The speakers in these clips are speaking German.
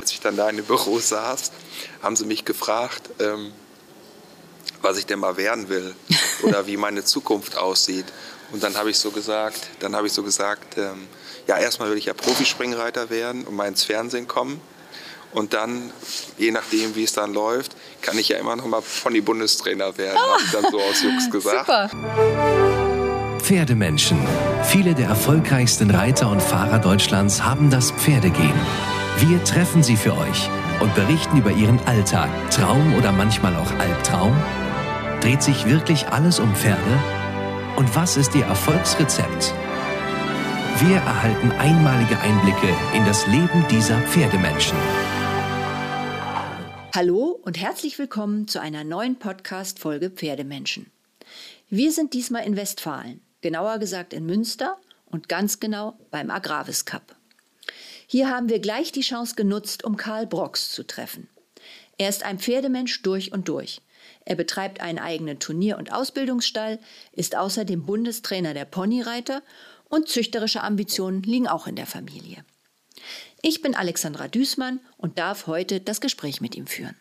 Als ich dann da in dem Büro saß, haben sie mich gefragt, ähm, was ich denn mal werden will oder wie meine Zukunft aussieht. Und dann habe ich so gesagt, dann habe ich so gesagt, ähm, ja, erstmal will ich ja Profispringreiter werden und mal ins Fernsehen kommen. Und dann, je nachdem, wie es dann läuft, kann ich ja immer noch mal Pony-Bundestrainer werden, oh. habe ich dann so aus Jux gesagt. Super. Pferdemenschen. Viele der erfolgreichsten Reiter und Fahrer Deutschlands haben das Pferdegehen. Wir treffen sie für euch und berichten über ihren Alltag, Traum oder manchmal auch Albtraum. Dreht sich wirklich alles um Pferde? Und was ist ihr Erfolgsrezept? Wir erhalten einmalige Einblicke in das Leben dieser Pferdemenschen. Hallo und herzlich willkommen zu einer neuen Podcast-Folge Pferdemenschen. Wir sind diesmal in Westfalen, genauer gesagt in Münster und ganz genau beim Agravis Cup. Hier haben wir gleich die Chance genutzt, um Karl Brox zu treffen. Er ist ein Pferdemensch durch und durch. Er betreibt einen eigenen Turnier- und Ausbildungsstall, ist außerdem Bundestrainer der Ponyreiter und züchterische Ambitionen liegen auch in der Familie. Ich bin Alexandra Düßmann und darf heute das Gespräch mit ihm führen.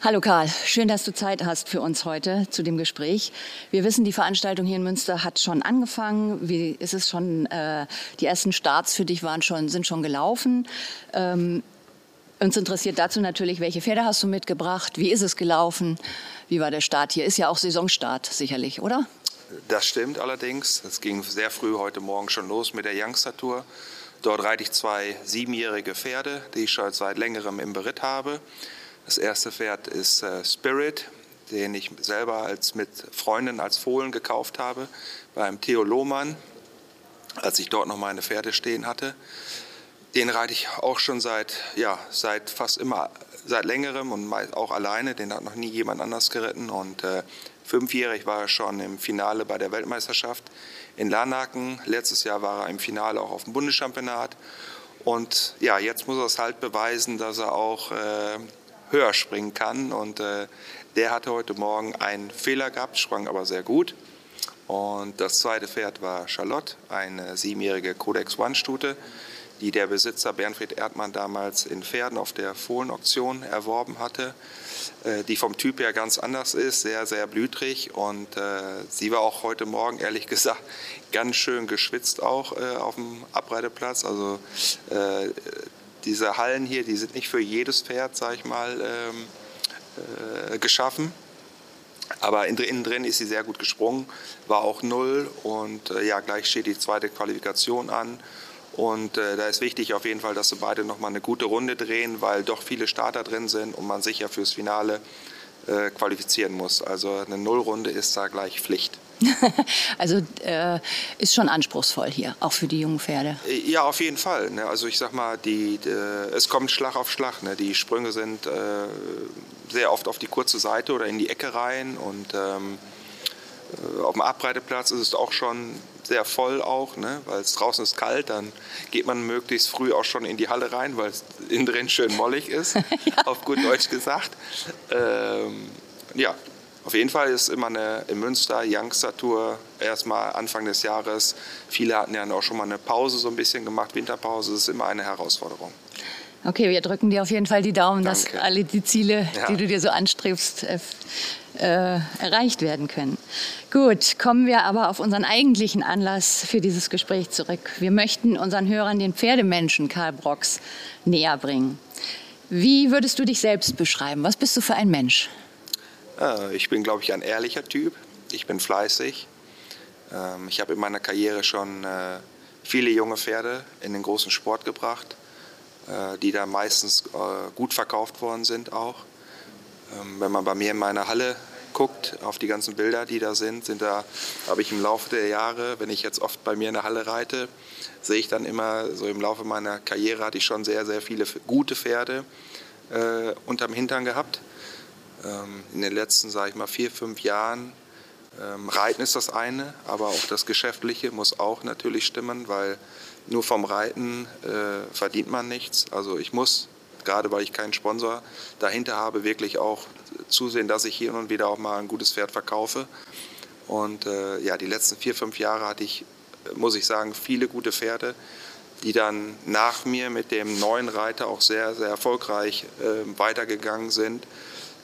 Hallo Karl, schön, dass du Zeit hast für uns heute zu dem Gespräch. Wir wissen, die Veranstaltung hier in Münster hat schon angefangen. Wie ist es schon? Äh, die ersten Starts für dich waren schon, sind schon gelaufen. Ähm, uns interessiert dazu natürlich, welche Pferde hast du mitgebracht? Wie ist es gelaufen? Wie war der Start hier? Ist ja auch Saisonstart sicherlich, oder? Das stimmt allerdings. Es ging sehr früh heute Morgen schon los mit der Youngster Tour. Dort reite ich zwei siebenjährige Pferde, die ich schon seit längerem im Beritt habe. Das erste Pferd ist äh, Spirit, den ich selber als mit Freundin als Fohlen gekauft habe beim Theo Lohmann, als ich dort noch meine Pferde stehen hatte. Den reite ich auch schon seit, ja, seit fast immer, seit längerem und auch alleine. Den hat noch nie jemand anders geritten. Und äh, fünfjährig war er schon im Finale bei der Weltmeisterschaft in Larnaken. Letztes Jahr war er im Finale auch auf dem Bundeschampionat. Und ja, jetzt muss er es halt beweisen, dass er auch äh, höher springen kann. Und äh, der hatte heute Morgen einen Fehler gehabt, sprang aber sehr gut. Und das zweite Pferd war Charlotte, eine siebenjährige Codex One-Stute die der Besitzer Bernfried Erdmann damals in Pferden auf der Fohlenauktion erworben hatte, äh, die vom Typ her ganz anders ist, sehr, sehr blütrig und äh, sie war auch heute Morgen, ehrlich gesagt, ganz schön geschwitzt auch auf dem Abreiteplatz. Also diese Hallen hier, die sind nicht für jedes Pferd, sag ich mal, ähm, geschaffen. Aber innen drin ist sie sehr gut gesprungen, war auch null und ja, gleich steht die zweite Qualifikation an. Und äh, da ist wichtig auf jeden Fall, dass sie beide nochmal eine gute Runde drehen, weil doch viele Starter drin sind und man sich ja fürs Finale äh, qualifizieren muss. Also eine Nullrunde ist da gleich Pflicht. also äh, ist schon anspruchsvoll hier, auch für die jungen Pferde. Äh, ja, auf jeden Fall. Ne? Also ich sag mal, die, die, es kommt Schlag auf Schlag. Ne? Die Sprünge sind äh, sehr oft auf die kurze Seite oder in die Ecke rein und ähm, äh, auf dem Abreiteplatz ist es auch schon sehr voll auch, ne? weil es draußen ist kalt, dann geht man möglichst früh auch schon in die Halle rein, weil es innen drin schön mollig ist, ja. auf gut Deutsch gesagt. Ähm, ja, auf jeden Fall ist immer eine in Münster Youngster Tour erstmal Anfang des Jahres. Viele hatten ja auch schon mal eine Pause so ein bisschen gemacht, Winterpause, das ist immer eine Herausforderung. Okay, wir drücken dir auf jeden Fall die Daumen, Danke. dass alle die Ziele, ja. die du dir so anstrebst, äh, äh, erreicht werden können. Gut, kommen wir aber auf unseren eigentlichen Anlass für dieses Gespräch zurück. Wir möchten unseren Hörern den Pferdemenschen Karl Brox näher bringen. Wie würdest du dich selbst beschreiben? Was bist du für ein Mensch? Äh, ich bin, glaube ich, ein ehrlicher Typ. Ich bin fleißig. Ähm, ich habe in meiner Karriere schon äh, viele junge Pferde in den großen Sport gebracht äh, die da meistens gut verkauft worden sind auch. Ähm, wenn man bei mir in meiner Halle guckt, auf die ganzen Bilder, die da sind, sind da, habe ich im Laufe der Jahre, wenn ich jetzt oft bei mir in der Halle reite, sehe ich dann immer, so im Laufe meiner Karriere hatte ich schon sehr, sehr viele gute Pferde äh, unterm Hintern gehabt. Ähm, in den letzten, sage ich mal, vier, fünf Jahren ähm, Reiten ist das eine, aber auch das Geschäftliche muss auch natürlich stimmen, weil nur vom Reiten äh, verdient man nichts. Also ich muss, gerade weil ich keinen Sponsor dahinter habe, wirklich auch zusehen, dass ich hier und wieder auch mal ein gutes Pferd verkaufe. Und äh, ja, die letzten vier, fünf Jahre hatte ich, muss ich sagen, viele gute Pferde, die dann nach mir mit dem neuen Reiter auch sehr, sehr erfolgreich äh, weitergegangen sind.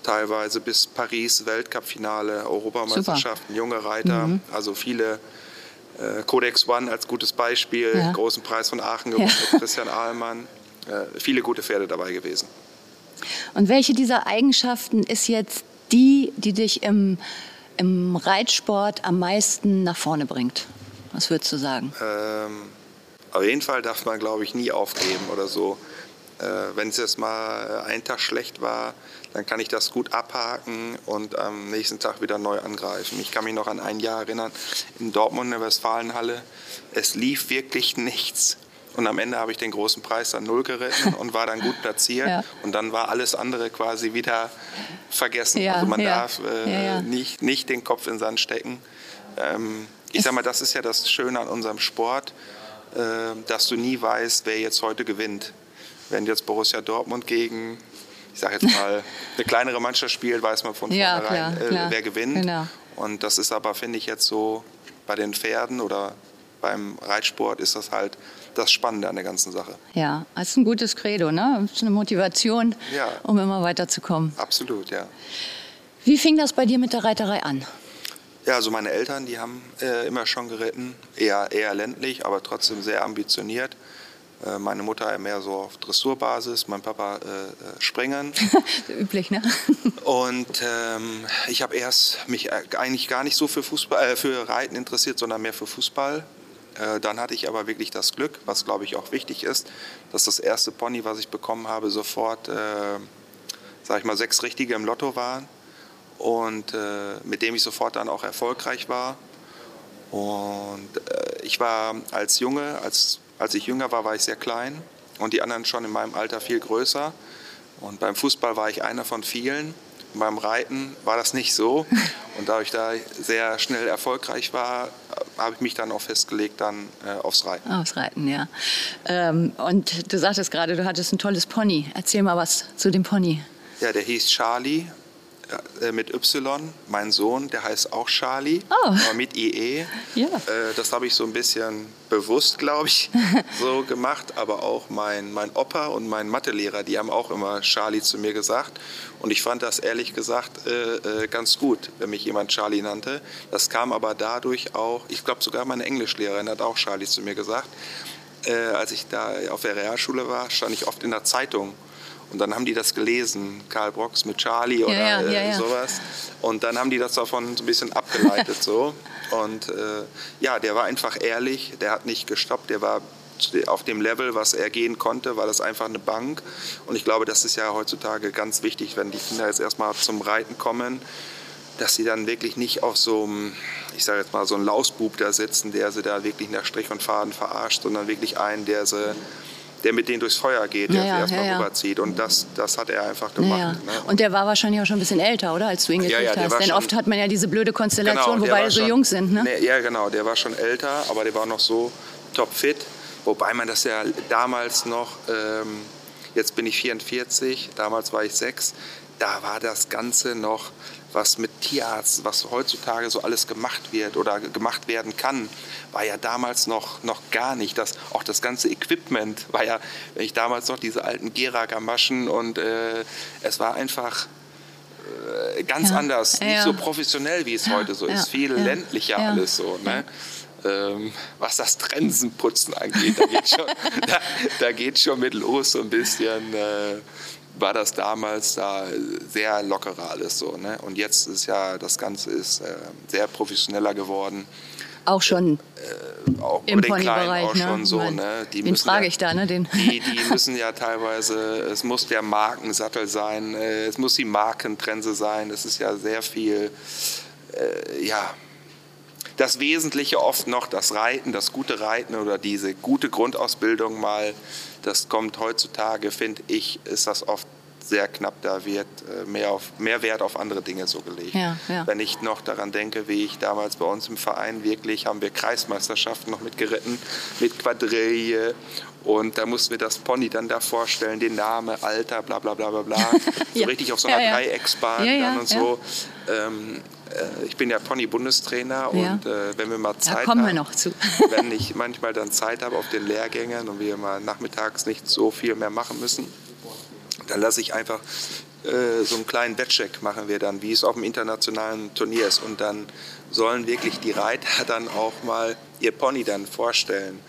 Teilweise bis Paris, Weltcup-Finale, Europameisterschaften, junge Reiter, mhm. also viele äh, Codex One als gutes Beispiel, ja. großen Preis von Aachen gewonnen ja. mit Christian Ahlmann. Äh, viele gute Pferde dabei gewesen. Und welche dieser Eigenschaften ist jetzt die, die dich im, im Reitsport am meisten nach vorne bringt? Was würdest du sagen? Ähm, auf jeden Fall darf man, glaube ich, nie aufgeben oder so. Äh, Wenn es jetzt mal ein Tag schlecht war, dann kann ich das gut abhaken und am nächsten Tag wieder neu angreifen. Ich kann mich noch an ein Jahr erinnern, in Dortmund in der Westfalenhalle. Es lief wirklich nichts. Und am Ende habe ich den großen Preis dann null geritten und war dann gut platziert. Ja. Und dann war alles andere quasi wieder vergessen. Ja, also man ja. darf äh, Nicht, nicht den Kopf in den Sand stecken. Ähm, ich sage mal, das ist ja das Schöne an unserem Sport, äh, dass du nie weißt, wer jetzt heute gewinnt. Wenn jetzt Borussia Dortmund gegen, ich sage jetzt mal, eine kleinere Mannschaft spielt, weiß man von vornherein, äh, wer gewinnt. Genau. Und das ist aber, finde ich, jetzt so bei den Pferden oder beim Reitsport ist das halt das Spannende an der ganzen Sache. Ja, das ist ein gutes Credo, ne? Das ist eine Motivation, ja. um immer weiterzukommen. Absolut, ja. Wie fing das bei dir mit der Reiterei an? Ja, also meine Eltern, die haben äh, immer schon geritten, eher, eher ländlich, aber trotzdem sehr ambitioniert. Äh, meine Mutter mehr so auf Dressurbasis, mein Papa äh, äh Springen. Üblich, ne? Und ähm, ich habe erst mich äh, eigentlich gar nicht so für Fußball, äh, für Reiten interessiert, sondern mehr für Fußball. Äh, dann hatte ich aber wirklich das Glück, was glaube ich auch wichtig ist, dass das erste Pony, was ich bekommen habe, sofort, äh, sage ich mal, sechs Richtige im Lotto waren und mit dem ich sofort dann auch erfolgreich war. Und ich war als Junge, als, als ich jünger war, war ich sehr klein und die anderen schon in meinem Alter viel größer. Und beim Fußball war ich einer von vielen beim Reiten war das nicht so. Und da ich da sehr schnell erfolgreich war, habe ich mich dann auch festgelegt dann äh, aufs Reiten. Aufs Reiten, ja. Ähm, und du sagtest gerade, du hattest ein tolles Pony. Erzähl mal was zu dem Pony. Ja, der hieß Charlie äh, mit Y. Mein Sohn, der heißt auch Charlie, oh. aber mit IE. Ja. Äh, das habe ich so ein bisschen bewusst, glaube ich, so gemacht. Aber auch mein, mein Opa und mein Mathelehrer, die haben auch immer Charlie zu mir gesagt. Und ich fand das ehrlich gesagt äh, ganz gut, wenn mich jemand Charlie nannte. Das kam aber dadurch auch, ich glaube sogar meine Englischlehrerin hat auch Charlie zu mir gesagt. als ich da auf der Realschule war, stand ich oft in der Zeitung und dann haben die das gelesen, Karl Brox mit Charlie oder ja, ja, äh, ja, sowas. Und dann haben die das davon so ein bisschen abgeleitet so. Und äh, ja, der war einfach ehrlich, der hat nicht gestoppt, der war auf dem Level, was er gehen konnte, war das einfach eine Bank. Und ich glaube, das ist ja heutzutage ganz wichtig, wenn die Kinder jetzt erstmal zum Reiten kommen, dass sie dann wirklich nicht auf so einem, ich sage jetzt mal, so einen Lausbub da sitzen, der sie da wirklich nach Strich und Faden verarscht, sondern wirklich einen, der sie der mit denen durchs Feuer geht, der ja, erstmal ja, rüberzieht. Und das, das hat er einfach gemacht. Ja, ne? Und der war wahrscheinlich auch schon ein bisschen älter, oder? Als du ihn gekriegt ja, hast. Denn oft hat man ja diese blöde Konstellation, genau, wo beide so schon, jung sind. Ne? Ne, ja, genau. Der war schon älter, aber der war noch so topfit. Wobei man das ja damals noch, ähm, jetzt bin ich 44, damals war ich 6, da war das Ganze noch was mit Tierarzt, was heutzutage so alles gemacht wird oder gemacht werden kann, war ja damals noch, noch gar nicht. Das, auch das ganze Equipment war ja, wenn ich damals noch diese alten Gera-Gamaschen und äh, es war einfach äh, ganz ja. anders, ja, nicht so professionell, wie es ja, heute so ist. Viel ländlicher alles so. Ne? Ähm, was das Trensenputzen angeht, da geht schon, da, da geht schon mit los so ein bisschen. Äh, war das damals da sehr lockerer alles so. Ne? Und jetzt ist ja, das Ganze ist äh, sehr professioneller geworden. Auch schon äh, auch im Ponybereich, auch ne? schon so. Ne? Die den frage ja, ich da, ne? Den. Die, die müssen ja teilweise, es muss der Markensattel sein, äh, es muss die Markentrense sein, es ist ja sehr viel, äh, ja, das Wesentliche oft noch das Reiten, das gute Reiten oder diese gute Grundausbildung mal das kommt heutzutage, finde ich, ist das oft sehr knapp, da wird äh, mehr, auf, mehr Wert auf andere Dinge so gelegt. Ja, ja. Wenn ich noch daran denke, wie ich damals bei uns im Verein wirklich, haben wir Kreismeisterschaften noch mitgeritten, mit Quadrille und da mussten wir das Pony dann da vorstellen, den Namen, Alter, bla bla bla bla bla, so ja. richtig auf so einer Dreiecksbahn dann und so. Ähm, äh, ich bin ja Pony-Bundestrainer ja. und äh, wenn wir mal Zeit da kommen haben, wir noch zu. wenn ich manchmal dann Zeit habe auf den Lehrgängen und wir mal nachmittags nicht so viel mehr machen müssen, dann lasse ich einfach äh, so einen kleinen Wettcheck machen wir dann, wie es auf dem internationalen Turnier ist. Und dann sollen wirklich die Reiter dann auch mal ihr Pony dann vorstellen.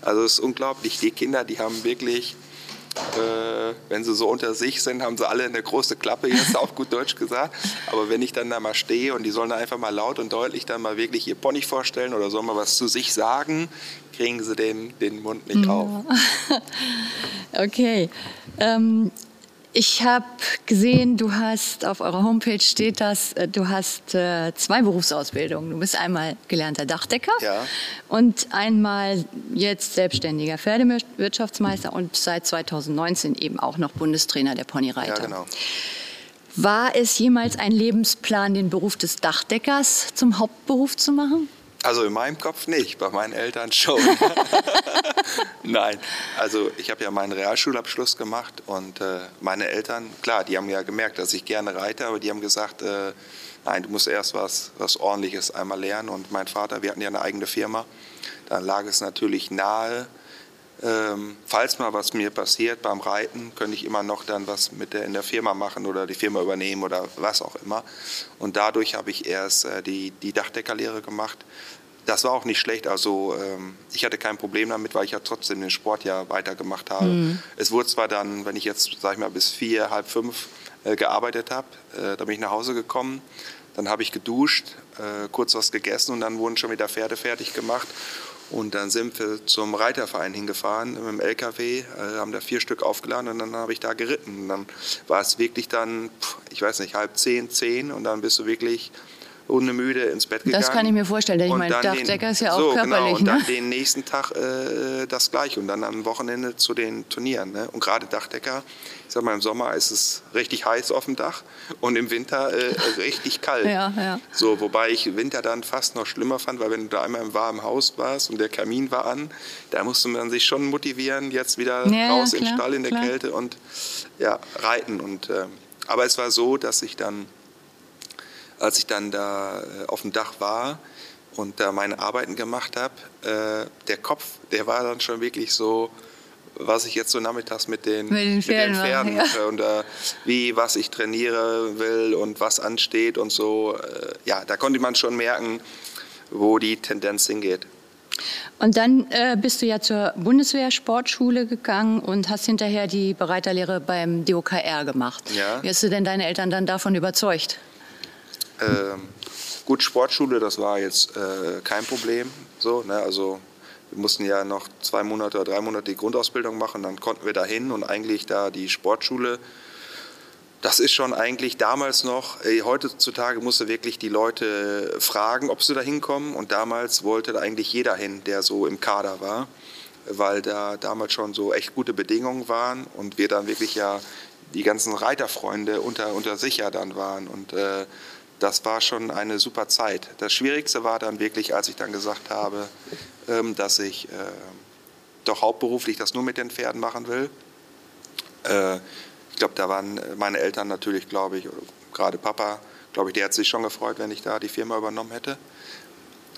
Also es ist unglaublich. Die Kinder, die haben wirklich äh, wenn sie so unter sich sind, haben sie alle eine große Klappe, jetzt auf gut Deutsch gesagt. Aber wenn ich dann da mal stehe und die sollen da einfach mal laut und deutlich dann mal wirklich ihr Pony vorstellen oder sollen mal was zu sich sagen, kriegen sie den, den Mund nicht ja. auf. okay. Ähm, ich habe gesehen, du hast auf eurer Homepage steht das, äh, du hast äh, zwei Berufsausbildungen. Du bist einmal gelernter Dachdecker ja. und einmal jetzt selbstständiger Pferdewirtschaftsmeister und seit 2019 eben auch noch Bundestrainer der Ponyreiter. Ja, genau. War es jemals ein Lebensplan, den Beruf des Dachdeckers zum Hauptberuf zu machen? Also in meinem Kopf nicht, bei meinen Eltern schon. Nein, also ich habe ja meinen Realschulabschluss gemacht und äh, meine Eltern, klar, die haben ja gemerkt, dass ich gerne reite, aber die haben gesagt, äh, nein, du musst erst was, was Ordentliches einmal lernen. Und mein Vater, wir hatten ja eine eigene Firma, dann lag es natürlich nahe, ähm, falls mal was mir passiert beim Reiten, könnte ich immer noch dann was mit der, in der Firma machen oder die Firma übernehmen oder was auch immer. Und dadurch habe ich erst äh, die, die Dachdeckerlehre gemacht. Das war auch nicht schlecht. Also ähm, ich hatte kein Problem damit, weil ich ja trotzdem den Sport ja weitergemacht habe. Mhm. Es wurde zwar dann, wenn ich jetzt, sag ich mal, bis vier, halb fünf äh, gearbeitet habe, äh, da bin ich nach Hause gekommen. Dann habe ich geduscht, äh, kurz was gegessen und dann wurden schon wieder Pferde fertig gemacht. Und dann sind wir zum Reiterverein hingefahren mit dem LKW, äh, haben da vier Stück aufgeladen und dann habe ich da geritten. Und dann war es wirklich dann, ich weiß nicht, halb zehn, zehn und dann bist du wirklich ohne müde ins Bett gegangen. Das kann ich mir vorstellen, denn ich meine, Dachdecker ist ja auch so, körperlich. Genau, und dann ne? den nächsten Tag äh, das gleiche und dann am Wochenende zu den Turnieren. Ne? Und gerade Dachdecker, ich sag mal, im Sommer ist es richtig heiß auf dem Dach und im Winter äh, richtig kalt. ja, ja. So, wobei ich Winter dann fast noch schlimmer fand, weil wenn du da einmal im warmen Haus warst und der Kamin war an, da musste man sich schon motivieren, jetzt wieder ja, raus ja, in den Stall in der klar. Kälte und ja, reiten. Und, äh, aber es war so, dass ich dann als ich dann da äh, auf dem Dach war und da meine Arbeiten gemacht habe, äh, der Kopf, der war dann schon wirklich so, was ich jetzt so nachmittags mit den, mit den Pferden, mit den Pferden mache ja. und äh, wie, was ich trainiere will und was ansteht und so. Äh, ja, da konnte man schon merken, wo die Tendenz hingeht. Und dann äh, bist du ja zur Bundeswehr-Sportschule gegangen und hast hinterher die Bereiterlehre beim DOKR gemacht. Ja. Wie hast du denn deine Eltern dann davon überzeugt? Ähm, gut, Sportschule, das war jetzt äh, kein Problem. So, ne? Also wir mussten ja noch zwei Monate oder drei Monate die Grundausbildung machen, dann konnten wir da hin und eigentlich da die Sportschule, das ist schon eigentlich damals noch, ey, heutzutage musste wirklich die Leute fragen, ob sie da hinkommen und damals wollte da eigentlich jeder hin, der so im Kader war, weil da damals schon so echt gute Bedingungen waren und wir dann wirklich ja die ganzen Reiterfreunde unter, unter sich ja dann waren und äh, das war schon eine super Zeit. Das Schwierigste war dann wirklich, als ich dann gesagt habe, ähm, dass ich äh, doch hauptberuflich das nur mit den Pferden machen will. Äh, ich glaube, da waren meine Eltern natürlich, glaube ich, gerade Papa, glaube ich, der hat sich schon gefreut, wenn ich da die Firma übernommen hätte.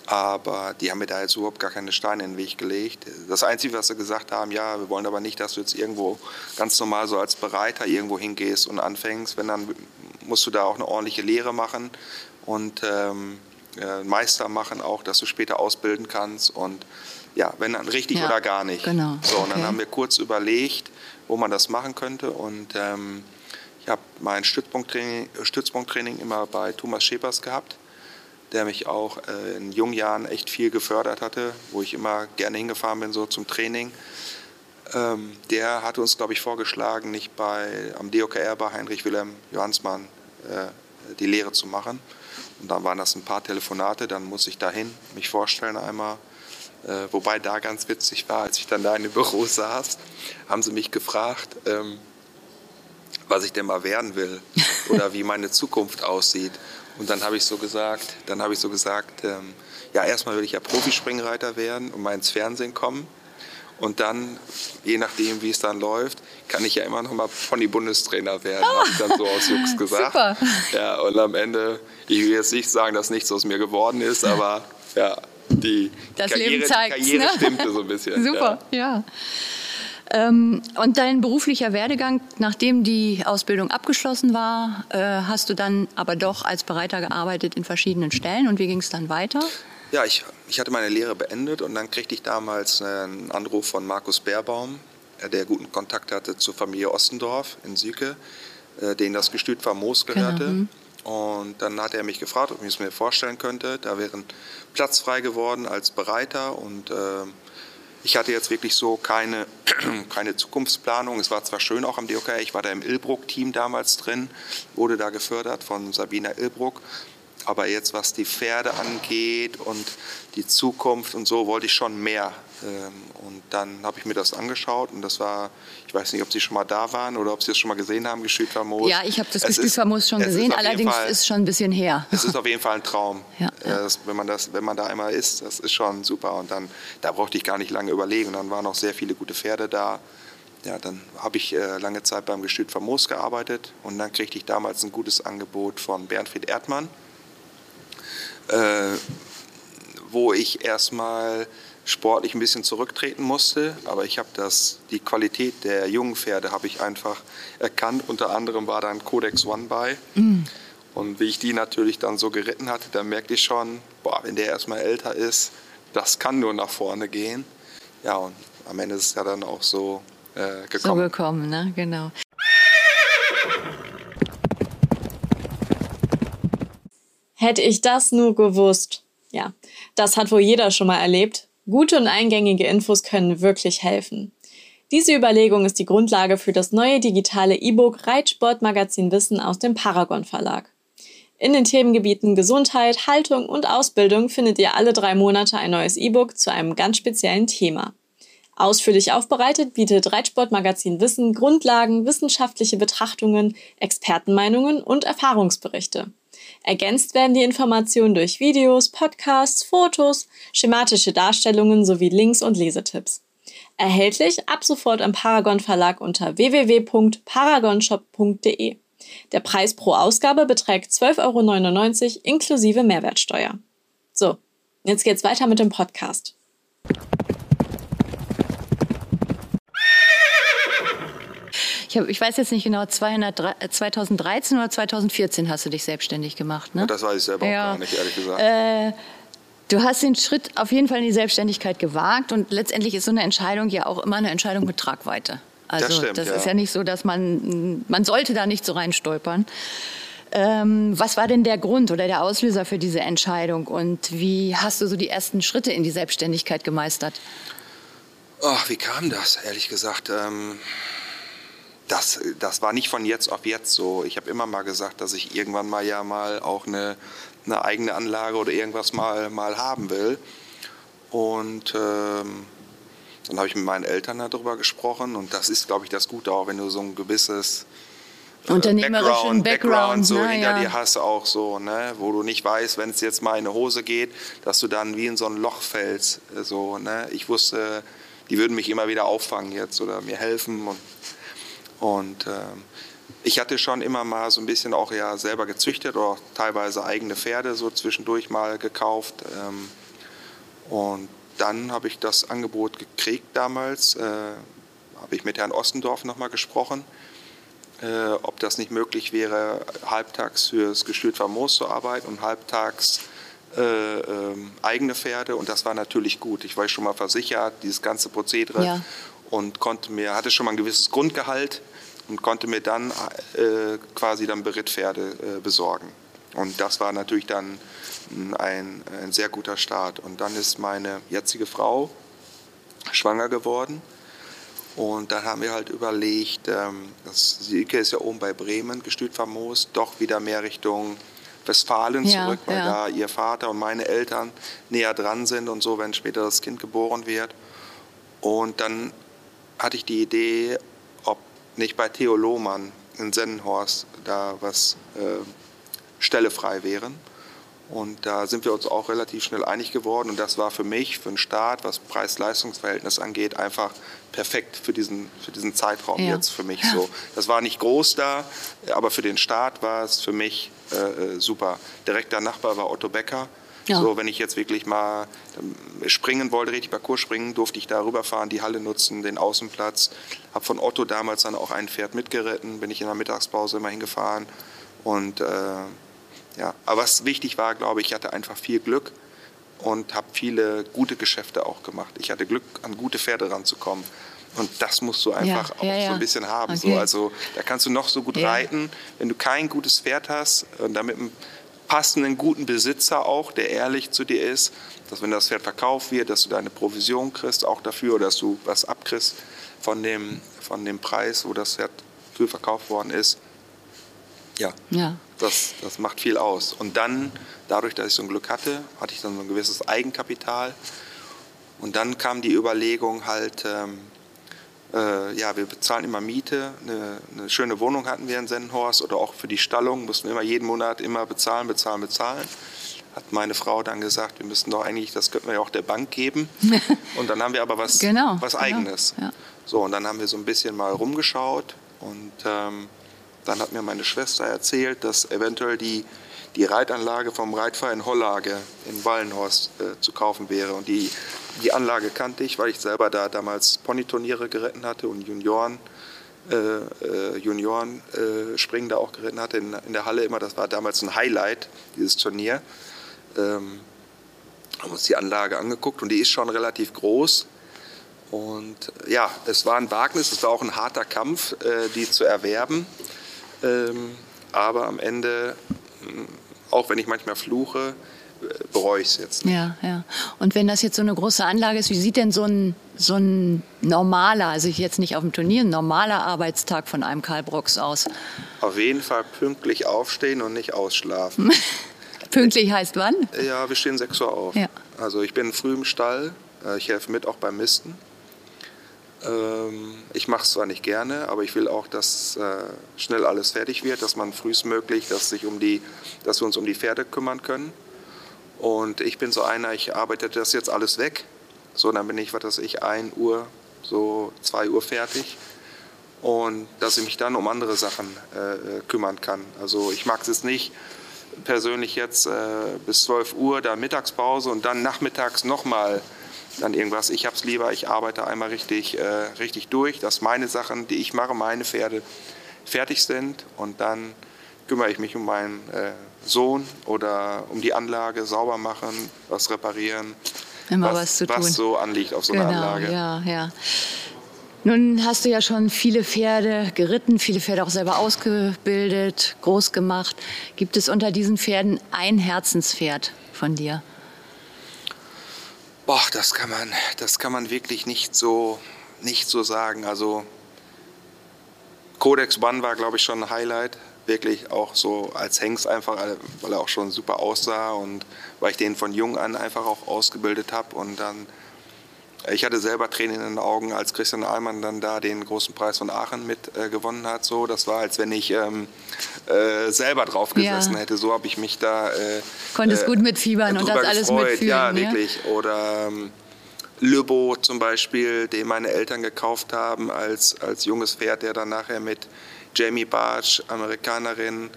Aber die haben mir da jetzt überhaupt gar keine Steine in den Weg gelegt. Das Einzige, was sie gesagt haben, ja, wir wollen aber nicht, dass du jetzt irgendwo ganz normal so als Bereiter irgendwo hingehst und anfängst. Wenn dann musst du da auch eine ordentliche Lehre machen und ähm, äh, Meister machen auch, dass du später ausbilden kannst und ja, wenn dann richtig ja, oder gar nicht. Genau. So, und dann haben wir kurz überlegt, wo man das machen könnte und ähm, ich habe mein Stützpunkttraining, Stützpunkttraining immer bei Thomas Schepers gehabt, der mich auch äh, in jungen Jahren echt viel gefördert hatte, wo ich immer gerne hingefahren bin so zum Training. Ähm, der hatte uns, glaube ich, vorgeschlagen, nicht bei, am DOKR bei Heinrich Wilhelm Johannsmann die Lehre zu machen. Und dann waren das ein paar Telefonate, dann muss ich dahin, mich vorstellen einmal. Äh, wobei da ganz witzig war, als ich dann da in dem Büro saß, haben sie mich gefragt, ähm, was ich denn mal werden will oder wie meine Zukunft aussieht. Und dann habe ich so gesagt, dann habe ich so gesagt, ähm, ja erstmal will ich ja Profispringreiter werden und mal ins Fernsehen kommen. Und dann, je nachdem, wie es dann läuft, kann ich ja immer noch mal Pony-Bundestrainer werden, oh. habe ich dann so aus Jux gesagt. Super. Ja, und am Ende, ich will jetzt nicht sagen, dass nichts aus mir geworden ist, aber ja, die, das Karriere, Leben zeigt, die Karriere ne? stimmte so ein bisschen. Super, ja. ja. Ähm, und dein beruflicher Werdegang, nachdem die Ausbildung abgeschlossen war, äh, hast du dann aber doch als Bereiter gearbeitet in verschiedenen Stellen. Und wie ging es dann weiter? Ja, ich, ich hatte meine Lehre beendet und dann kriegte ich damals einen Anruf von Markus Bärbaum, äh, der guten Kontakt hatte zur Familie Ostendorf in Süke, äh, denen das Gestüt Famos gehörte. Genau. Und dann hat er mich gefragt, ob ich es mir vorstellen könnte. Da wäre ein Platz frei geworden als Bereiter und äh, ich hatte jetzt wirklich so keine, keine Zukunftsplanung. Es war zwar schön auch am DOK, ich war da im Ilbruck-Team damals drin, wurde da gefördert von Sabina Ilbruck. Aber jetzt, was die Pferde angeht und die Zukunft und so, wollte ich schon mehr. Ähm, und dann habe ich mir das angeschaut und das war, ich weiß nicht, ob Sie schon mal da waren oder ob Sie es schon mal gesehen haben, Gestüt Famos. Ja, ich habe das Gestüt Famos schon gesehen, allerdings Fall, ist es schon ein bisschen her. Es ist auf jeden Fall ein Traum. Ja, ja. Das, wenn, man das, wenn man da einmal ist, das ist schon super. Und dann, da brauchte ich gar nicht lange überlegen. Und dann waren auch sehr viele gute Pferde da. Ja, dann habe ich äh, lange Zeit beim Gestüt Famos gearbeitet und dann kriegte ich damals ein gutes Angebot von Bernfried Erdmann äh, wo ich erstmal sportlich ein bisschen zurücktreten musste, aber ich habe das die Qualität der jungen Pferde habe ich einfach erkannt. Unter anderem war dann Codex One bei. Mm. Und wie ich die natürlich dann so geritten hatte, da merkte ich schon, boah, wenn der erstmal älter ist, das kann nur nach vorne gehen. Ja, und am Ende ist es ja dann auch so äh, gekommen. So gekommen, ne? Genau. Hätte ich das nur gewusst. Ja, das hat wohl jeder schon mal erlebt. Gute und eingängige Infos können wirklich helfen. Diese Überlegung ist die Grundlage für das neue digitale E-Book Reitsportmagazin Wissen aus dem Paragon Verlag. In den Themengebieten Gesundheit, Haltung und Ausbildung findet ihr alle drei Monate ein neues E-Book zu einem ganz speziellen Thema. Ausführlich aufbereitet bietet Reitsportmagazin Wissen Grundlagen, wissenschaftliche Betrachtungen, Expertenmeinungen und Erfahrungsberichte. Ergänzt werden die Informationen durch Videos, Podcasts, Fotos, schematische Darstellungen sowie Links und Lesetipps. Erhältlich ab sofort im Paragon Verlag unter www.paragonshop.de. Der Preis pro Ausgabe beträgt 12,99 Euro inklusive Mehrwertsteuer. So, jetzt geht's weiter mit dem Podcast. Ich, hab, ich weiß jetzt nicht genau, 200, 2013 oder 2014 hast du dich selbstständig gemacht, ne? Das weiß ich selber ja. auch gar nicht, ehrlich gesagt. Äh, du hast den Schritt auf jeden Fall in die Selbstständigkeit gewagt und letztendlich ist so eine Entscheidung ja auch immer eine Entscheidung mit Tragweite. Also das, stimmt, das ja. ist ja nicht so, dass man, man sollte da nicht so reinstolpern. Ähm, was war denn der Grund oder der Auslöser für diese Entscheidung und wie hast du so die ersten Schritte in die Selbstständigkeit gemeistert? Ach, wie kam das, ehrlich gesagt? Ähm das, das war nicht von jetzt auf jetzt so. Ich habe immer mal gesagt, dass ich irgendwann mal ja mal auch eine, eine eigene Anlage oder irgendwas mal, mal haben will. Und ähm, dann habe ich mit meinen Eltern darüber gesprochen und das ist, glaube ich, das Gute auch, wenn du so ein gewisses äh, Unternehmerischen Background, Background so hinter ja. dir hast auch so, ne, wo du nicht weißt, wenn es jetzt mal in eine Hose geht, dass du dann wie in so ein Loch fällst. So, ne. Ich wusste, die würden mich immer wieder auffangen jetzt oder mir helfen und und ähm, ich hatte schon immer mal so ein bisschen auch ja selber gezüchtet oder teilweise eigene Pferde so zwischendurch mal gekauft. Ähm, und dann habe ich das Angebot gekriegt damals, äh, habe ich mit Herrn Ostendorf nochmal gesprochen, äh, ob das nicht möglich wäre, halbtags fürs Gestüt Famos zu arbeiten und halbtags äh, ähm, eigene Pferde. Und das war natürlich gut. Ich war schon mal versichert, dieses ganze Prozedere. Ja. Und konnte mir, hatte schon mal ein gewisses Grundgehalt und konnte mir dann äh, quasi dann Berittpferde äh, besorgen. Und das war natürlich dann ein, ein sehr guter Start. Und dann ist meine jetzige Frau schwanger geworden. Und dann haben wir halt überlegt, ähm, das Silke ist ja oben bei Bremen, gestüt famos, doch wieder mehr Richtung Westfalen ja, zurück, weil ja. da ihr Vater und meine Eltern näher dran sind und so, wenn später das Kind geboren wird. Und dann hatte ich die Idee, nicht bei Theo Lohmann in Sennenhorst da was äh, Stelle frei wären. Und da sind wir uns auch relativ schnell einig geworden. Und das war für mich, für den Start, was Preis-Leistungs-Verhältnis angeht, einfach perfekt für diesen, für diesen Zeitraum ja. jetzt für mich so. Das war nicht groß da, aber für den Start war es für mich äh, äh super. Direkter Nachbar war Otto Becker. Ja. So, wenn ich jetzt wirklich mal ähm, springen wollte, richtig Parcours springen, durfte ich da rüberfahren, die Halle nutzen, den Außenplatz. Habe von Otto damals dann auch ein Pferd mitgeritten, bin ich in der Mittagspause immer hingefahren. Und äh, ja, aber was wichtig war, glaube ich, ich hatte einfach viel Glück und habe viele gute Geschäfte auch gemacht. Ich hatte Glück, an gute Pferde ranzukommen. Und das musst du einfach ja, auch ja, so ein bisschen haben. Okay. So, also da kannst du noch so gut reiten, wenn du kein gutes Pferd hast und damit einen passenden guten Besitzer auch, der ehrlich zu dir ist, dass wenn das Pferd verkauft wird, dass du deine Provision kriegst auch dafür oder dass du was abkriegst von dem, von dem Preis, wo das Pferd für verkauft worden ist. Ja. ja. Das, das macht viel aus. Und dann, dadurch, dass ich so ein Glück hatte, hatte ich dann so ein gewisses Eigenkapital. Und dann kam die Überlegung halt, ähm, äh, ja, wir bezahlen immer Miete. Eine, eine, schöne Wohnung hatten wir in Sendenhorst oder auch für die Stallung mussten wir immer jeden Monat immer bezahlen, bezahlen, bezahlen. Hat meine Frau dann gesagt, wir müssten doch eigentlich, das könnten wir ja auch der Bank geben. Und dann haben wir aber was, genau, was genau. Eigenes. Genau, ja. So, und dann haben wir so ein bisschen mal rumgeschaut und ähm, dann hat mir meine Schwester erzählt, dass eventuell die, die Reitanlage vom Reitverein Hollage in Wallenhorst äh, zu kaufen wäre. Und die, die Anlage kannte ich, weil ich selber da damals Ponyturniere geritten hatte und Junioren, äh, äh, Junioren äh, Springen da auch geritten hatte in, in, der Halle immer. Das war damals ein Highlight, dieses Turnier. Ähm, haben uns die Anlage angeguckt und die ist schon relativ groß. Und ja, es war ein Wagnis, es war auch ein harter Kampf, äh, die zu erwerben. Ähm, aber am Ende, auch wenn ich manchmal fluche, bereue ich es jetzt. Nicht. Ja, ja. Und wenn das jetzt so eine große Anlage ist, wie sieht denn so ein, so ein normaler, also ich jetzt nicht auf dem Turnier, ein normaler Arbeitstag von einem Karl Brooks aus? Auf jeden Fall pünktlich aufstehen und nicht ausschlafen. pünktlich heißt wann? Ja, wir stehen 6 Uhr auf. Ja. Also ich bin früh im Stall, äh, ich helfe mit auch beim Misten. Ähm, ich mache es zwar nicht gerne, aber ich will auch, dass äh, schnell alles fertig wird, dass man frühestmöglich, dass, sich um die, dass wir uns um die Pferde kümmern können. Und ich bin so einer, ich arbeite das jetzt alles weg. So, dann bin ich, was weiß ich, 1 Uhr, so 2 Uhr fertig. Und dass ich mich dann um andere Sachen äh, äh kümmern kann. Also ich mag es nicht persönlich jetzt äh, bis 12 Uhr, da Mittagspause und dann nachmittags nochmal dann irgendwas. Ich habe es lieber, ich arbeite einmal richtig, äh, richtig durch, dass meine Sachen, die ich mache, meine Pferde fertig sind und dann kümmere ich mich um meinen äh, Sohn oder um die Anlage, sauber machen, was reparieren. Immer was, was zu tun. Was so anliegt auf so genau, einer Anlage. Ja, ja. Nun hast du ja schon viele Pferde geritten, viele Pferde auch selber ausgebildet, groß gemacht. Gibt es unter diesen Pferden ein Herzenspferd von dir? Boah, das kann man, das kann man wirklich nicht so, nicht so sagen. Also Codex One war, glaube ich, schon ein Highlight. Wirklich auch so als Hengst einfach, weil er auch schon super aussah und weil ich den von jung an einfach auch ausgebildet habe und dann ich hatte selber Tränen in den Augen, als Christian Ahlmann dann da den großen Preis von Aachen mit äh, gewonnen hat. So, das war, als wenn ich ähm, äh, selber drauf gesessen ja. hätte. So habe ich mich da. Äh, Konntest gut mitfiebern und das alles gefreut. mitfühlen. Ja, wirklich. Ja? Oder ähm, Lübo zum Beispiel, den meine Eltern gekauft haben als, als junges Pferd, der dann nachher mit Jamie Barge, Amerikanerin,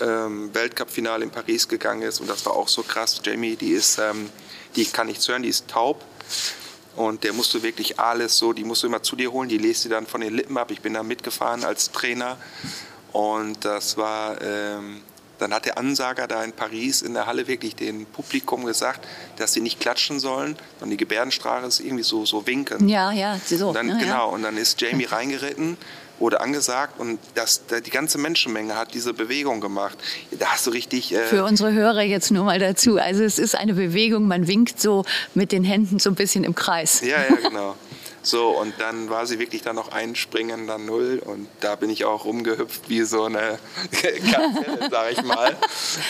ähm, Weltcup-Finale in Paris gegangen ist. Und das war auch so krass. Jamie, die ist, ähm, die kann nichts hören, die ist taub. Und der musste wirklich alles so, die musst du immer zu dir holen, die lest sie dann von den Lippen ab. Ich bin da mitgefahren als Trainer. Und das war, ähm, dann hat der Ansager da in Paris in der Halle wirklich dem Publikum gesagt, dass sie nicht klatschen sollen, sondern die Gebärdensprache ist irgendwie so, so winken. Ja, ja, so. Und dann, ja, genau, und dann ist Jamie reingeritten wurde angesagt und das, die ganze Menschenmenge hat diese Bewegung gemacht. Da hast du richtig. Äh Für unsere Hörer jetzt nur mal dazu. Also es ist eine Bewegung, man winkt so mit den Händen so ein bisschen im Kreis. Ja, ja, genau. So, und dann war sie wirklich dann noch einspringen, dann null. Und da bin ich auch rumgehüpft wie so eine Kapelle, sag ich mal.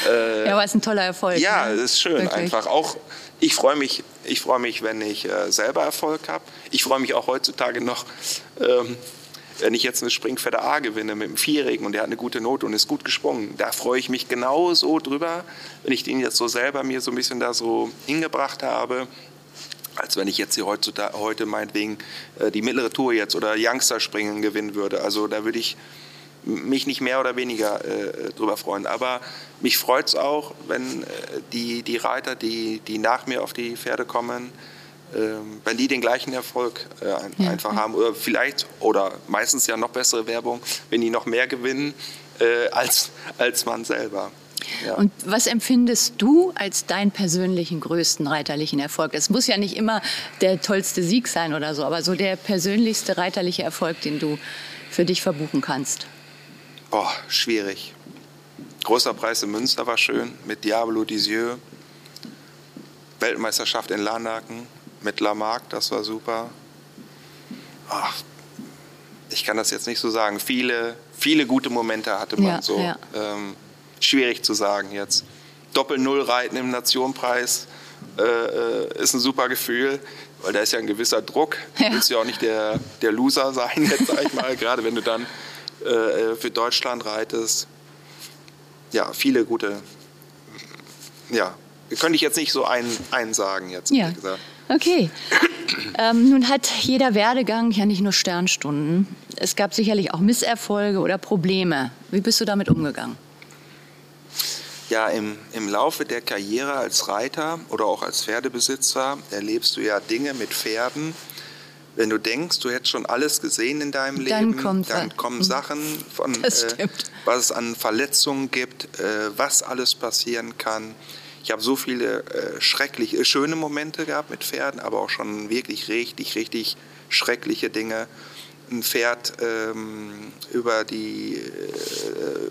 Äh, ja, aber es ist ein toller Erfolg. Ja, ne? es ist schön Wirklich. einfach. Auch ich freue mich, ich mich, wenn ich äh, selber Erfolg habe. Ich freue mich auch heutzutage noch, ähm, wenn ich jetzt eine Springpferde A gewinne mit einem Vierjährigen und der hat eine gute Note und ist gut gesprungen, da freue ich mich genauso drüber, wenn ich den jetzt so selber mir so ein bisschen da so hingebracht habe, als wenn ich jetzt hier heute, heute meinetwegen äh, die mittlere Tour jetzt oder Youngster springen gewinnen würde. Also da würde ich mich nicht mehr oder weniger äh, drüber freuen. Aber mich freut es auch, wenn äh, die, die Reiter, die, die nach mir auf die Pferde kommen, wenn die den gleichen Erfolg äh, einfach ja. haben. Oder vielleicht, oder meistens ja noch bessere Werbung, wenn die noch mehr gewinnen äh, als, als man selber. Ja. Und was empfindest du als deinen persönlichen größten reiterlichen Erfolg? Es muss ja nicht immer der tollste Sieg sein oder so, aber so der persönlichste reiterliche Erfolg, den du für dich verbuchen kannst. Oh, schwierig. Großer Preis in Münster war schön mit Diablo Disieux. Weltmeisterschaft in Larnaken mit Lamarck, das war super. Ach, ich kann das jetzt nicht so sagen. Viele, viele gute Momente hatte man ja, so. Ja. Ähm, schwierig zu sagen jetzt. Doppel-Null-Reiten im Nationenpreis äh, äh, ist ein super Gefühl, weil da ist ja ein gewisser Druck. Du ja. willst ja auch nicht der, der Loser sein, jetzt sag ich mal, gerade wenn du dann äh, für Deutschland reitest. Ja, viele gute. Ja, könnte ich jetzt nicht so einen, einen sagen jetzt. Ja. Okay. ähm, nun hat jeder Werdegang ja nicht nur Sternstunden. Es gab sicherlich auch Misserfolge oder Probleme. Wie bist du damit umgegangen? Ja, im, im Laufe der Karriere als Reiter oder auch als Pferdebesitzer erlebst du ja Dinge mit Pferden, wenn du denkst, du hättest schon alles gesehen in deinem dann Leben, dann kommen. Sachen von, äh, was es an Verletzungen gibt, äh, was alles passieren kann. Ich habe so viele äh, schreckliche, äh, schöne Momente gehabt mit Pferden, aber auch schon wirklich richtig, richtig schreckliche Dinge. Ein Pferd ähm, über die äh,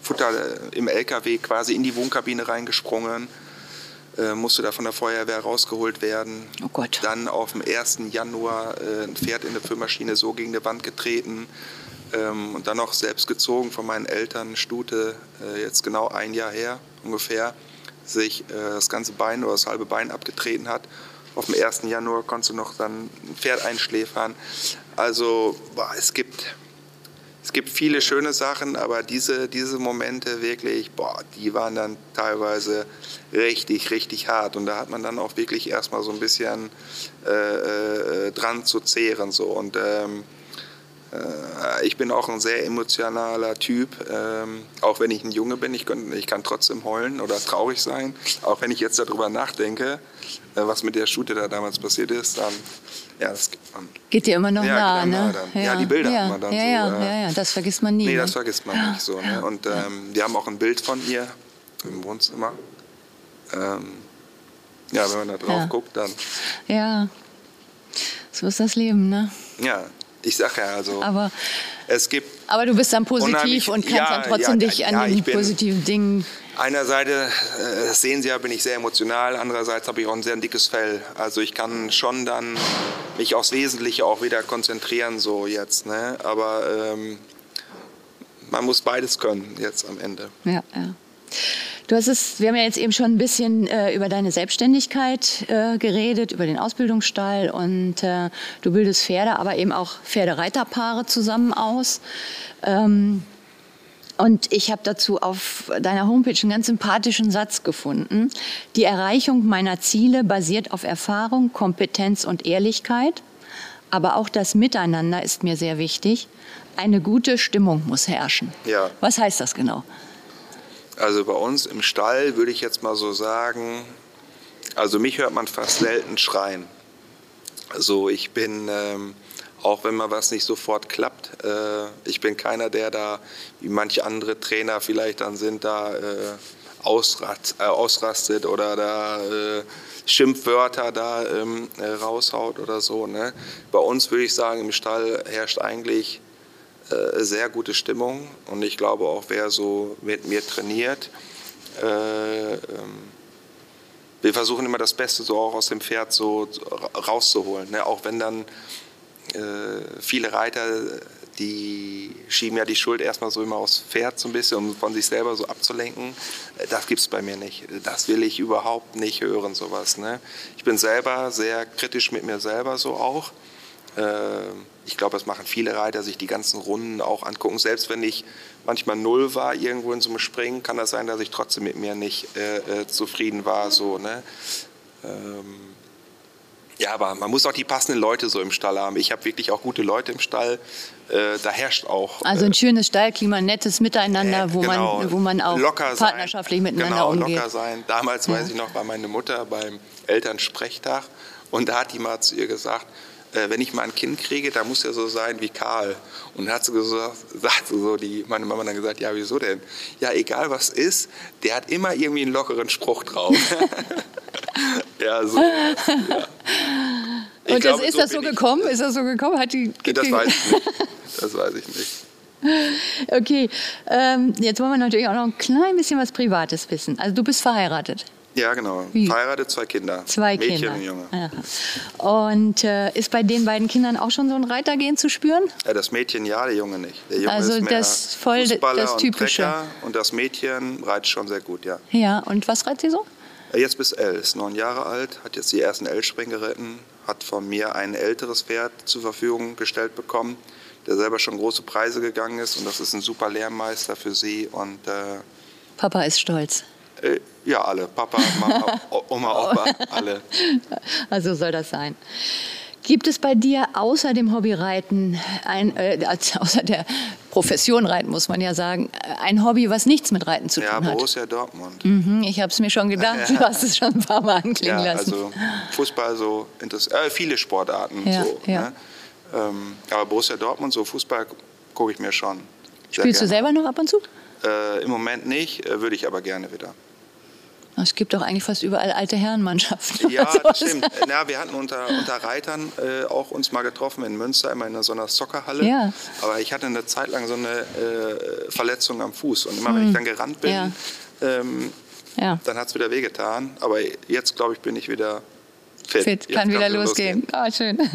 Futter äh, im LKW quasi in die Wohnkabine reingesprungen äh, musste da von der Feuerwehr rausgeholt werden. Oh Gott. Dann auf dem 1. Januar äh, ein Pferd in der Führmaschine so gegen die Wand getreten ähm, und dann noch selbst gezogen von meinen Eltern, Stute, äh, jetzt genau ein Jahr her ungefähr, sich äh, das ganze Bein oder das halbe Bein abgetreten hat. Auf dem 1. Januar konntest du noch dann ein Pferd einschläfern. Also boah, es gibt es gibt viele schöne Sachen, aber diese, diese Momente wirklich, boah, die waren dann teilweise richtig, richtig hart. Und da hat man dann auch wirklich erstmal so ein bisschen äh, äh, dran zu zehren. So. Und ähm, äh, ich bin auch ein sehr emotionaler Typ. Ähm, auch wenn ich ein Junge bin, ich kann, ich kann trotzdem heulen oder traurig sein. Auch wenn ich jetzt darüber nachdenke, äh, was mit der Shooter da damals passiert ist, dann ja, das man. Geht dir immer noch ja, nah, ne? Ja. ja. die Bilder ja. hat man dann ja, so. Ja, ja, ja, das vergisst man nie. Nee, ne? das vergisst man nicht so. Ne? Und ähm, wir haben auch ein Bild von ihr im Wohnzimmer. Ähm, ja, wenn man da drauf guckt, dann. Ja, so ist das Leben, ne? Ja, ich sag ja, also. Aber, es gibt. Aber du bist dann positiv und kannst dann trotzdem dich an den positiven Dingen Einerseits äh, sehen Sie ja, bin ich sehr emotional, andererseits habe ich auch ein sehr dickes Fell. Also ich kann schon dann mich aufs Wesentliche auch wieder konzentrieren, so jetzt. Ne? Aber ähm, man muss beides können jetzt am Ende. Ja, ja. Du hast es, wir haben ja jetzt eben schon ein bisschen äh, über deine Selbstständigkeit äh, geredet, über den Ausbildungsstall und äh, du bildest Pferde, aber eben auch Pferdereiterpaare zusammen aus. Ähm, und ich habe dazu auf deiner Homepage einen ganz sympathischen Satz gefunden. Die Erreichung meiner Ziele basiert auf Erfahrung, Kompetenz und Ehrlichkeit. Aber auch das Miteinander ist mir sehr wichtig. Eine gute Stimmung muss herrschen. Ja. Was heißt das genau? Also bei uns im Stall würde ich jetzt mal so sagen, also mich hört man fast selten schreien. Also ich bin ähm, auch wenn mal was nicht sofort klappt. Äh, ich bin keiner, der da, wie manche andere Trainer vielleicht dann sind, da äh, ausrast, äh, ausrastet oder da äh, Schimpfwörter da ähm, äh, raushaut oder so. Ne? Bei uns würde ich sagen, im Stall herrscht eigentlich äh, sehr gute Stimmung und ich glaube auch, wer so mit mir trainiert, ähm, wir versuchen immer das Beste so auch aus dem Pferd so rauszuholen. Ne? Auch wenn dann äh, viele Reiter, die schieben ja die Schuld erstmal so immer aufs Pferd so ein bisschen, um von sich selber so abzulenken. Äh, das gibt es bei mir nicht. Das will ich überhaupt nicht hören, sowas. Ne? Ich bin selber sehr kritisch mit mir selber so auch. Ähm, ich glaube, das machen viele Reiter, sich die ganzen Runden auch angucken. Selbst wenn ich manchmal null war irgendwo in so einem Springen, kann das sein, dass ich trotzdem mit mir nicht äh, äh, zufrieden war. So, ne? Ähm, ja, aber man muss auch die passenden Leute so im Stall haben. Ich habe wirklich auch gute Leute im Stall. Äh, da herrscht auch. Also ein äh, schönes Stallklima, ein nettes Miteinander, äh, wo, genau, man, wo man auch partnerschaftlich sein. miteinander genau, umgeht. locker sein. Damals ja. weiß ich noch, war meine Mutter beim Elternsprechtag und da hat die mal zu ihr gesagt, äh, wenn ich mal ein Kind kriege, da muss er so sein wie Karl. Und dann hat sie gesagt, sagt so die, meine Mama dann gesagt, ja, wieso denn? Ja, egal was ist, der hat immer irgendwie einen lockeren Spruch drauf. ja, so. Ja. Und glaube, ist so das so gekommen? Ist das so gekommen? Hat die, das weiß ich nicht. Das weiß ich nicht. Okay, ähm, jetzt wollen wir natürlich auch noch ein klein bisschen was Privates wissen. Also du bist verheiratet. Ja, genau. Wie? Verheiratet, zwei Kinder. Zwei Mädchen Kinder. und Junge. Ja. Und äh, ist bei den beiden Kindern auch schon so ein Reitergehen zu spüren? Ja, das Mädchen ja, der Junge nicht. Der Junge also ist mehr das voll Fußballer das Typische. Und, und, das Mädchen reitet schon sehr gut, ja. Ja, und was reitet sie so? Jetzt bis L, ist neun Jahre alt, hat jetzt die ersten L-Springen geritten, hat von mir ein älteres Pferd zur Verfügung gestellt bekommen, der selber schon große Preise gegangen ist und das ist ein super Lehrmeister für sie und äh, Papa ist stolz. Äh, ja, alle. Papa, Mama, Oma, Opa, alle. Also soll das sein. Gibt es bei dir außer dem Hobbyreiten, ein, äh, außer der Profession Reiten, muss man ja sagen, ein Hobby, was nichts mit Reiten zu ja, tun hat? Ja, Borussia Dortmund. Mhm, ich habe es mir schon gedacht, ja. du hast es schon ein paar Mal anklingen ja, lassen. Also Fußball so, äh, viele Sportarten ja, so. Ja. Ne? Ähm, aber Borussia Dortmund, so Fußball gucke ich mir schon. Spielst gerne. du selber noch ab und zu? Äh, Im Moment nicht, äh, würde ich aber gerne wieder. Es gibt doch eigentlich fast überall alte Herrenmannschaften. Ja, das stimmt. Na, wir hatten unter, unter Reitern äh, auch uns mal getroffen in Münster, immer in so einer Soccerhalle. Ja. Aber ich hatte eine Zeit lang so eine äh, Verletzung am Fuß. Und immer wenn ich hm. dann gerannt bin, ja. Ähm, ja. dann hat es wieder wehgetan. Aber jetzt, glaube ich, bin ich wieder fit. Fit, kann wieder losgehen. losgehen. Oh, schön.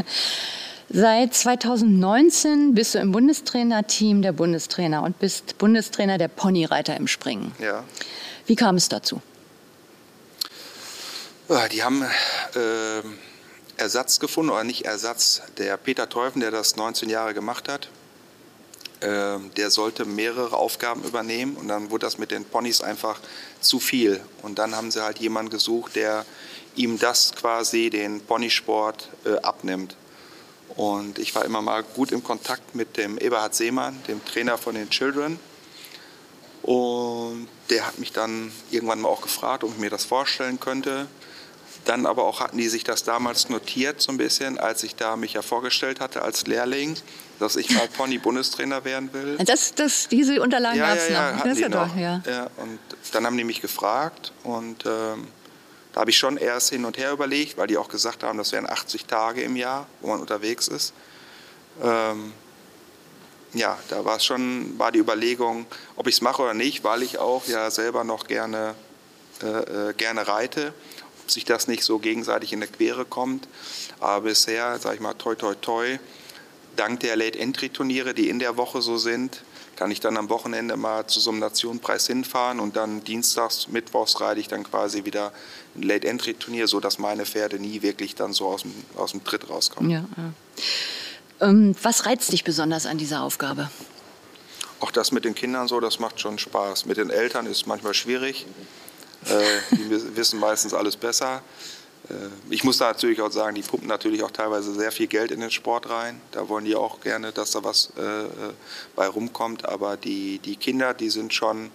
Seit 2019 bist du im Bundestrainerteam der Bundestrainer und bist Bundestrainer der Ponyreiter im Springen. Ja. Wie kam es dazu? Die haben äh, Ersatz gefunden, oder nicht Ersatz. Der Peter Teufen, der das 19 Jahre gemacht hat, äh, der sollte mehrere Aufgaben übernehmen und dann wurde das mit den Ponys einfach zu viel. Und dann haben sie halt jemanden gesucht, der ihm das quasi, den Ponysport, äh, abnimmt. Und ich war immer mal gut im Kontakt mit dem Eberhard Seemann, dem Trainer von den Children. Und der hat mich dann irgendwann mal auch gefragt, ob ich mir das vorstellen könnte. Dann aber auch hatten die sich das damals notiert so ein bisschen, als ich da mich ja vorgestellt hatte als Lehrling, dass ich mal Pony-Bundestrainer werden will. Das, das, diese Unterlagen ja, gab es ja, noch. Das ja noch. Doch, ja. ja. Und dann haben die mich gefragt und ähm, da habe ich schon erst hin und her überlegt, weil die auch gesagt haben, das wären 80 Tage im Jahr, wo man unterwegs ist. Ähm, ja, da war schon, war die Überlegung, ob ich es mache oder nicht, weil ich auch ja selber noch gerne, äh, äh gerne reite sich das nicht so gegenseitig in der Quere kommt. Aber bisher, sage ich mal, toi, toi, toi, dank der Late-Entry-Turniere, die in der Woche so sind, kann ich dann am Wochenende mal zu so einem Nationenpreis hinfahren und dann dienstags, mittwochs reite ich dann quasi wieder ein Late-Entry-Turnier, sodass meine Pferde nie wirklich dann so aus dem, aus dem Tritt rauskommen. Ja, ja. Ähm, was reizt dich besonders an dieser Aufgabe? Auch das mit den Kindern so, das macht schon Spaß. Mit den Eltern ist es manchmal schwierig. Äh, die wissen meistens alles besser. Äh, ich muss da natürlich auch sagen, die pumpen natürlich auch teilweise sehr viel Geld in den Sport rein. Da wollen die auch gerne, dass da was äh, bei rumkommt. Aber die, die Kinder, die sind schon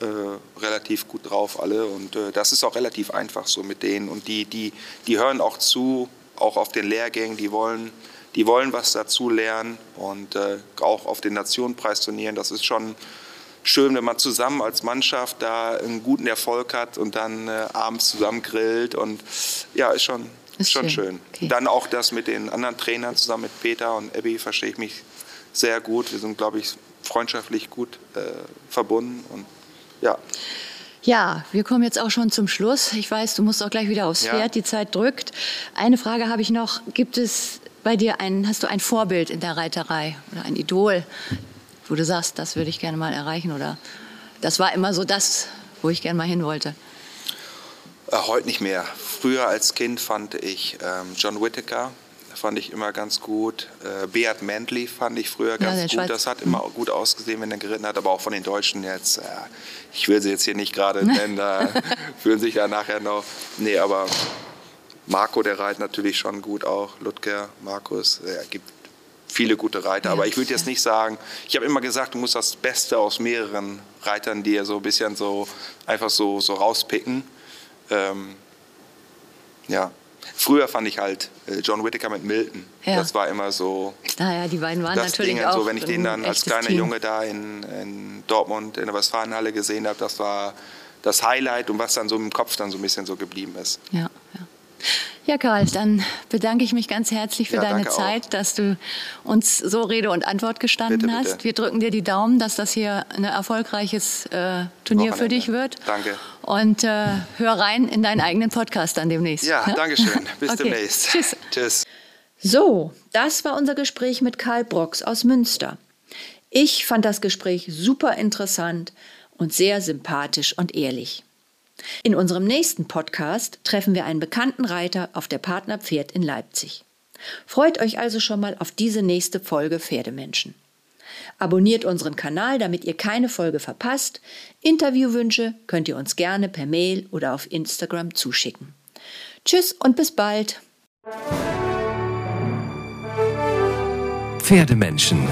äh, relativ gut drauf alle. Und äh, das ist auch relativ einfach so mit denen. Und die, die, die hören auch zu, auch auf den Lehrgängen. Die wollen, die wollen was dazu lernen. Und äh, auch auf den Nationenpreisturnieren, das ist schon schön, wenn man zusammen als Mannschaft da einen guten Erfolg hat und dann äh, abends zusammen grillt und ja, ist schon, ist schon schön. schön. Okay. Dann auch das mit den anderen Trainern zusammen mit Peter und Abby verstehe ich mich sehr gut. Wir sind, glaube ich, freundschaftlich gut äh, verbunden und ja. Ja, wir kommen jetzt auch schon zum Schluss. Ich weiß, du musst auch gleich wieder aufs ja. Pferd, die Zeit drückt. Eine Frage habe ich noch. Gibt es bei dir ein, hast du ein Vorbild in der Reiterei oder ein Idol, wo du sagst, das würde ich gerne mal erreichen oder das war immer so das, wo ich gerne mal hin wollte? Äh, heute nicht mehr. Früher als Kind fand ich ähm, John Whittaker fand ich immer ganz gut. Äh, Beat Mantley fand ich früher ganz ja, gut. Schweiz. Das hat immer mhm. gut ausgesehen, wenn er geritten hat, aber auch von den Deutschen jetzt. Äh, ich will sie jetzt hier nicht gerade nennen, da fühlen sich ja nachher noch. Nee, aber Marco, der reitet natürlich schon gut auch. Ludger, Markus, er gibt viele gute Reiter. Aber ich würde jetzt nicht sagen, ich habe immer gesagt, du musst das Beste aus mehreren Reitern dir so ein bisschen so einfach so, so rauspicken. Ähm, ja, Früher fand ich halt äh, John Whittaker mit Milton. Ja. Das war immer so. Naja, die beiden waren natürlich Ding, auch. So, wenn ich den dann als kleiner Team. Junge da in, in, Dortmund in der Westfalenhalle gesehen habe, das war das Highlight und was dann so im Kopf dann so ein bisschen so geblieben ist. Ja, ja. Karl, dann bedanke ich mich ganz herzlich für ja, deine Zeit, auch. dass du uns so Rede und Antwort gestanden bitte, hast. Bitte. Wir drücken dir die Daumen, dass das hier ein erfolgreiches äh, Turnier Wochenende. für dich wird. Danke. Und äh, hör rein in deinen eigenen Podcast dann demnächst. Ja, ne? danke schön. Bis okay. demnächst. Tschüss. Tschüss. So, das war unser Gespräch mit Karl Brox aus Münster. Ich fand das Gespräch super interessant und sehr sympathisch und ehrlich. In unserem nächsten Podcast treffen wir einen bekannten Reiter auf der Partnerpferd in Leipzig. Freut euch also schon mal auf diese nächste Folge Pferdemenschen. Abonniert unseren Kanal, damit ihr keine Folge verpasst. Interviewwünsche könnt ihr uns gerne per Mail oder auf Instagram zuschicken. Tschüss und bis bald. Pferdemenschen